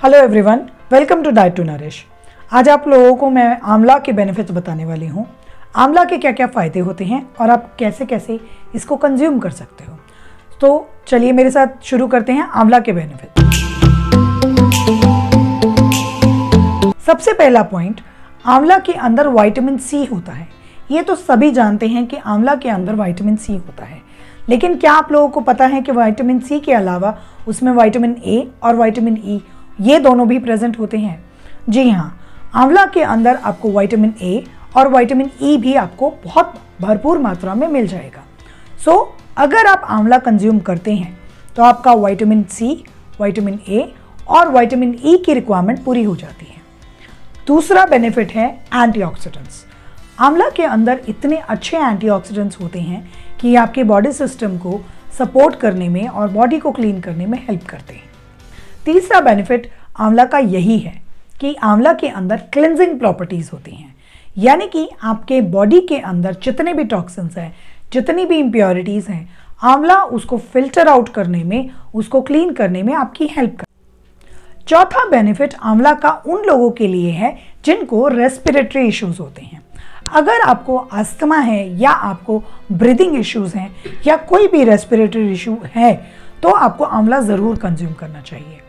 Hello everyone welcome to diet to nourish आज आप लोगों को मैं आंवला के बेनिफिट्स बताने वाली हूँ। आंवला के क्या क्या फ़ायदे होते हैं और आप कैसे कैसे इसको कंज्यूम कर सकते हो। तो चलिए मेरे साथ शुरू करते हैं आंवला के बेनिफिट सबसे पहला पॉइंट आंवला के अंदर वाइटामिन सी होता है। ये तो सभी जानते हैं कि आंवला के अंदर वाइटामिन सी होता है। लेकिन क्या आप लोगों को पता है कि वाइटामिन सी के अलावा उसमें वाइटामिन ए और वाइटामिन ई e, ये दोनों भी प्रेजेंट होते हैं। जी हाँ आंवला के अंदर आपको वाइटामिन ए और वाइटामिन ई e भी आपको बहुत भरपूर मात्रा में मिल जाएगा। सो so, अगर आप आंवला कंज्यूम करते हैं तो आपका वाइटामिन सी वाइटामिन ए और वाइटामिन ई e की रिक्वायरमेंट पूरी हो जाती है। दूसरा बेनिफिट है एंटीऑक्सीडेंट्स आंवला के अंदर इतने अच्छे एंटीऑक्सीडेंट्स होते हैं कि आपके बॉडी सिस्टम को सपोर्ट करने में और बॉडी को क्लीन करने में हेल्प करते हैं। तीसरा बेनिफिट आंवला का यही है कि आंवला के अंदर क्लिनजिंग प्रॉपर्टीज़ होती हैं। यानी कि आपके बॉडी के अंदर जितने भी टॉक्सिन्स हैं, जितनी भी इम्प्योरिटीज़ हैं, आंवला उसको फ़िल्टर आउट करने में, उसको क्लीन करने में आपकी हेल्प कर चौथा बेनिफिट आंवला का उन लोगों के लिए है जिनको रेस्पिरेटरी इश्यूज़ होते हैं। अगर आपको अस्थमा है या आपको ब्रीदिंग इश्यूज़ हैं या कोई भी रेस्पिरेटरी इशू है तो आपको आंवला ज़रूर कंज्यूम करना चाहिए।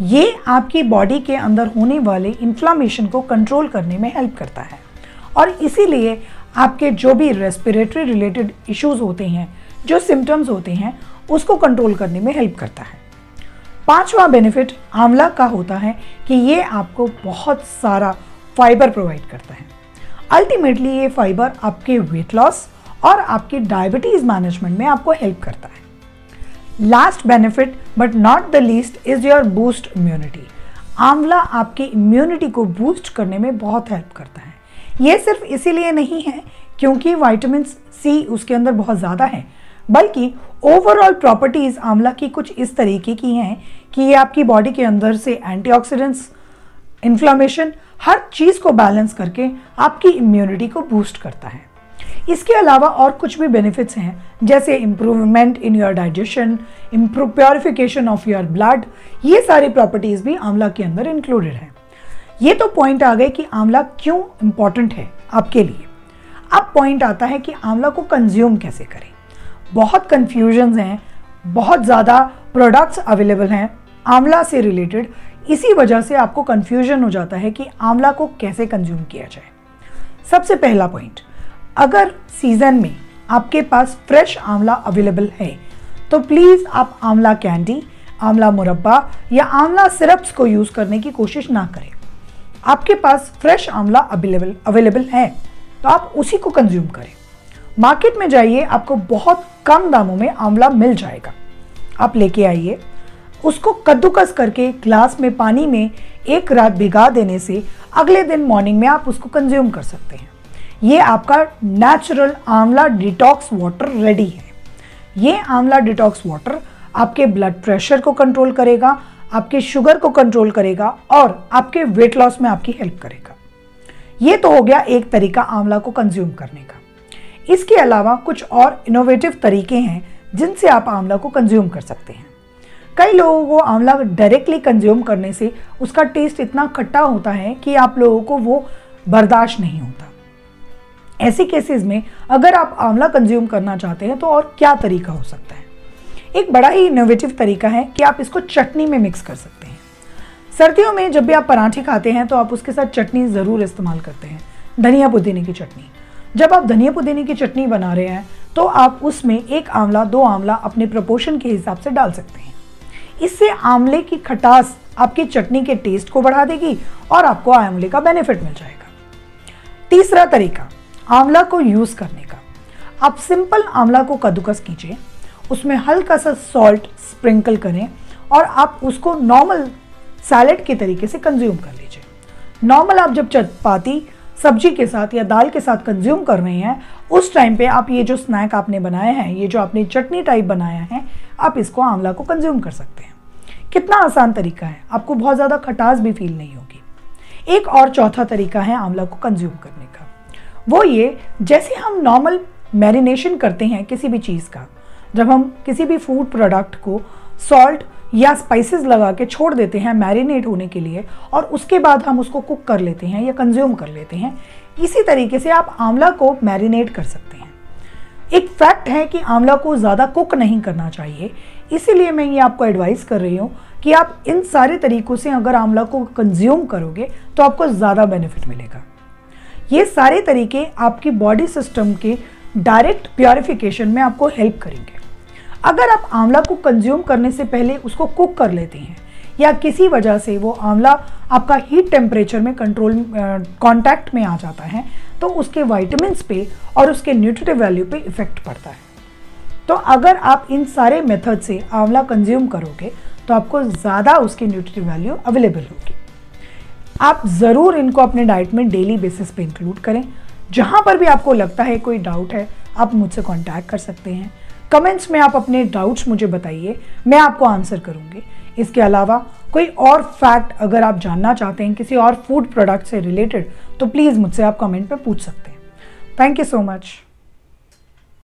ये आपकी बॉडी के अंदर होने वाले इन्फ्लामेशन को कंट्रोल करने में हेल्प करता है। और इसीलिए आपके जो भी रेस्पिरेटरी रिलेटेड इश्यूज़ होते हैं, जो सिम्टम्स होते हैं, उसको कंट्रोल करने में हेल्प करता है। पांचवा बेनिफिट आंवला का होता है कि ये आपको बहुत सारा फाइबर प्रोवाइड करता है। अल्टीमेटली ये फाइबर आपके वेट लॉस और आपके डायबिटीज़ मैनेजमेंट में आपको हेल्प करता है last benefit but not the least is your boost immunity आंवला आपकी इम्यूनिटी को बूस्ट करने में बहुत हेल्प करता है। ये सिर्फ़ इसीलिए नहीं है क्योंकि वाइटामिन सी उसके अंदर बहुत ज़्यादा है, बल्कि ओवरऑल प्रॉपर्टीज़ आंवला की कुछ इस तरीके की हैं कि ये आपकी बॉडी के अंदर से एंटीऑक्सीडेंट्स इन्फ्लामेशन हर चीज़ को बैलेंस करके आपकी इम्यूनिटी को बूस्ट करता है। इसके अलावा और कुछ भी बेनिफिट्स हैं, जैसे improvement in your digestion improve purification of your blood ये सारी प्रॉपर्टीज़ भी आंवला के अंदर इंक्लूडेड हैं। ये तो पॉइंट आ गए कि आंवला क्यों इंपॉर्टेंट है आपके लिए। अब पॉइंट आता है कि आंवला को कंज्यूम कैसे करें। बहुत कन्फ्यूज़न हैं, बहुत ज़्यादा प्रोडक्ट्स अवेलेबल हैं, आंवला से रिलेटेड इसी वजह से आपको कन्फ्यूज़न हो जाता है कि आंवला को कैसे कंज्यूम किया जाए। सबसे पहला पॉइंट अगर सीज़न में आपके पास फ्रेश आंवला अवेलेबल है तो प्लीज़ आप आंवला कैंडी आंवला मुरब्बा या आंवला सिरप्स को यूज़ करने की कोशिश ना करें। आपके पास फ्रेश आंवला अवेलेबल अवेलेबल है तो आप उसी को कंज्यूम करें। मार्केट में जाइए, आपको बहुत कम दामों में आंवला मिल जाएगा। आप लेके आइए, उसको कद्दूकस करके ग्लास में पानी में एक रात भिगा देने से अगले दिन मॉर्निंग में आप उसको कंज्यूम कर सकते हैं। ये आपका नेचुरल आंवला डिटॉक्स वाटर रेडी है। ये आंवला डिटॉक्स वाटर आपके ब्लड प्रेशर को कंट्रोल करेगा, आपके शुगर को कंट्रोल करेगा और आपके वेट लॉस में आपकी हेल्प करेगा। ये तो हो गया एक तरीका आंवला को कंज्यूम करने का। इसके अलावा कुछ और इनोवेटिव तरीके हैं जिनसे आप आंवला को कंज्यूम कर सकते हैं। कई लोगों को आंवला डायरेक्टली कंज्यूम करने से उसका टेस्ट इतना खट्टा होता है कि आप लोगों को वो बर्दाश्त नहीं होता। ऐसे केसेस में अगर आप आंवला कंज्यूम करना चाहते हैं तो और क्या तरीका हो सकता है? एक बड़ा ही इनोवेटिव तरीका है कि आप इसको चटनी में मिक्स कर सकते हैं। सर्दियों में जब भी आप पराठे खाते हैं तो आप उसके साथ चटनी ज़रूर इस्तेमाल करते हैं, धनिया पुदीने की चटनी। जब आप धनिया पुदीने की चटनी बना रहे हैं तो आप उसमें एक आंवला, दो आंवला अपने प्रपोर्शन के हिसाब से डाल सकते हैं। इससे आंवले की खटास आपकी चटनी के टेस्ट को बढ़ा देगी और आपको आंवले का बेनिफिट मिल जाएगा। तीसरा तरीका आंवला को यूज़ करने का। आप सिंपल आंवला को कद्दूकस कीजिए, उसमें हल्का सा सॉल्ट स्प्रिंकल करें और आप उसको नॉर्मल सैलेड के तरीके से कंज्यूम कर लीजिए। नॉर्मल आप जब चपाती सब्ज़ी के साथ या दाल के साथ कंज्यूम कर रहे हैं, उस टाइम पे आप ये जो स्नैक आपने बनाया है, ये जो आपने चटनी टाइप बनाया है, आप इसको आंवला को कंज्यूम कर सकते हैं। कितना आसान तरीका है, आपको बहुत ज़्यादा खटास भी फील नहीं होगी। एक और चौथा तरीका है आंवला को कंज्यूम करने का। वो ये, जैसे हम नॉर्मल मैरिनेशन करते हैं किसी भी चीज़ का, जब हम किसी भी फ़ूड प्रोडक्ट को सॉल्ट या स्पाइसेस लगा के छोड़ देते हैं मैरिनेट होने के लिए और उसके बाद हम उसको कुक कर लेते हैं या कंज्यूम कर लेते हैं, इसी तरीके से आप आंवला को मैरिनेट कर सकते हैं। एक फैक्ट है कि आंवला को ज़्यादा कुक नहीं करना चाहिए, इसीलिए मैं ये आपको एडवाइस कर रही हूँ कि आप इन सारे तरीकों से अगर आंवला को कंज्यूम करोगे तो आपको ज़्यादा बेनिफिट मिलेगा। ये सारे तरीके आपकी बॉडी सिस्टम के डायरेक्ट प्योरिफिकेशन में आपको हेल्प करेंगे। अगर आप आंवला को कंज्यूम करने से पहले उसको कुक कर लेते हैं, या किसी वजह से वो आंवला आपका हीट टेम्परेचर में कंट्रोल कांटेक्ट में आ जाता है तो उसके वाइटामिन पे और उसके न्यूट्रिटिव वैल्यू पे इफ़ेक्ट पड़ता है। तो अगर आप इन सारे मेथड से आंवला कंज्यूम करोगे तो आपको ज़्यादा उसकी न्यूट्रिटिव वैल्यू अवेलेबल होगी। आप ज़रूर इनको अपने डाइट में डेली बेसिस पे इंक्लूड करें। जहाँ पर भी आपको लगता है कोई डाउट है, आप मुझसे कांटेक्ट कर सकते हैं। कमेंट्स में आप अपने डाउट्स मुझे बताइए, मैं आपको आंसर करूँगी। इसके अलावा, कोई और फैक्ट अगर आप जानना चाहते हैं किसी और फ़ूड प्रोडक्ट से रिलेटेड तो प्लीज़ मुझसे आप कमेंट पे पूछ सकते हैं। Thank you so much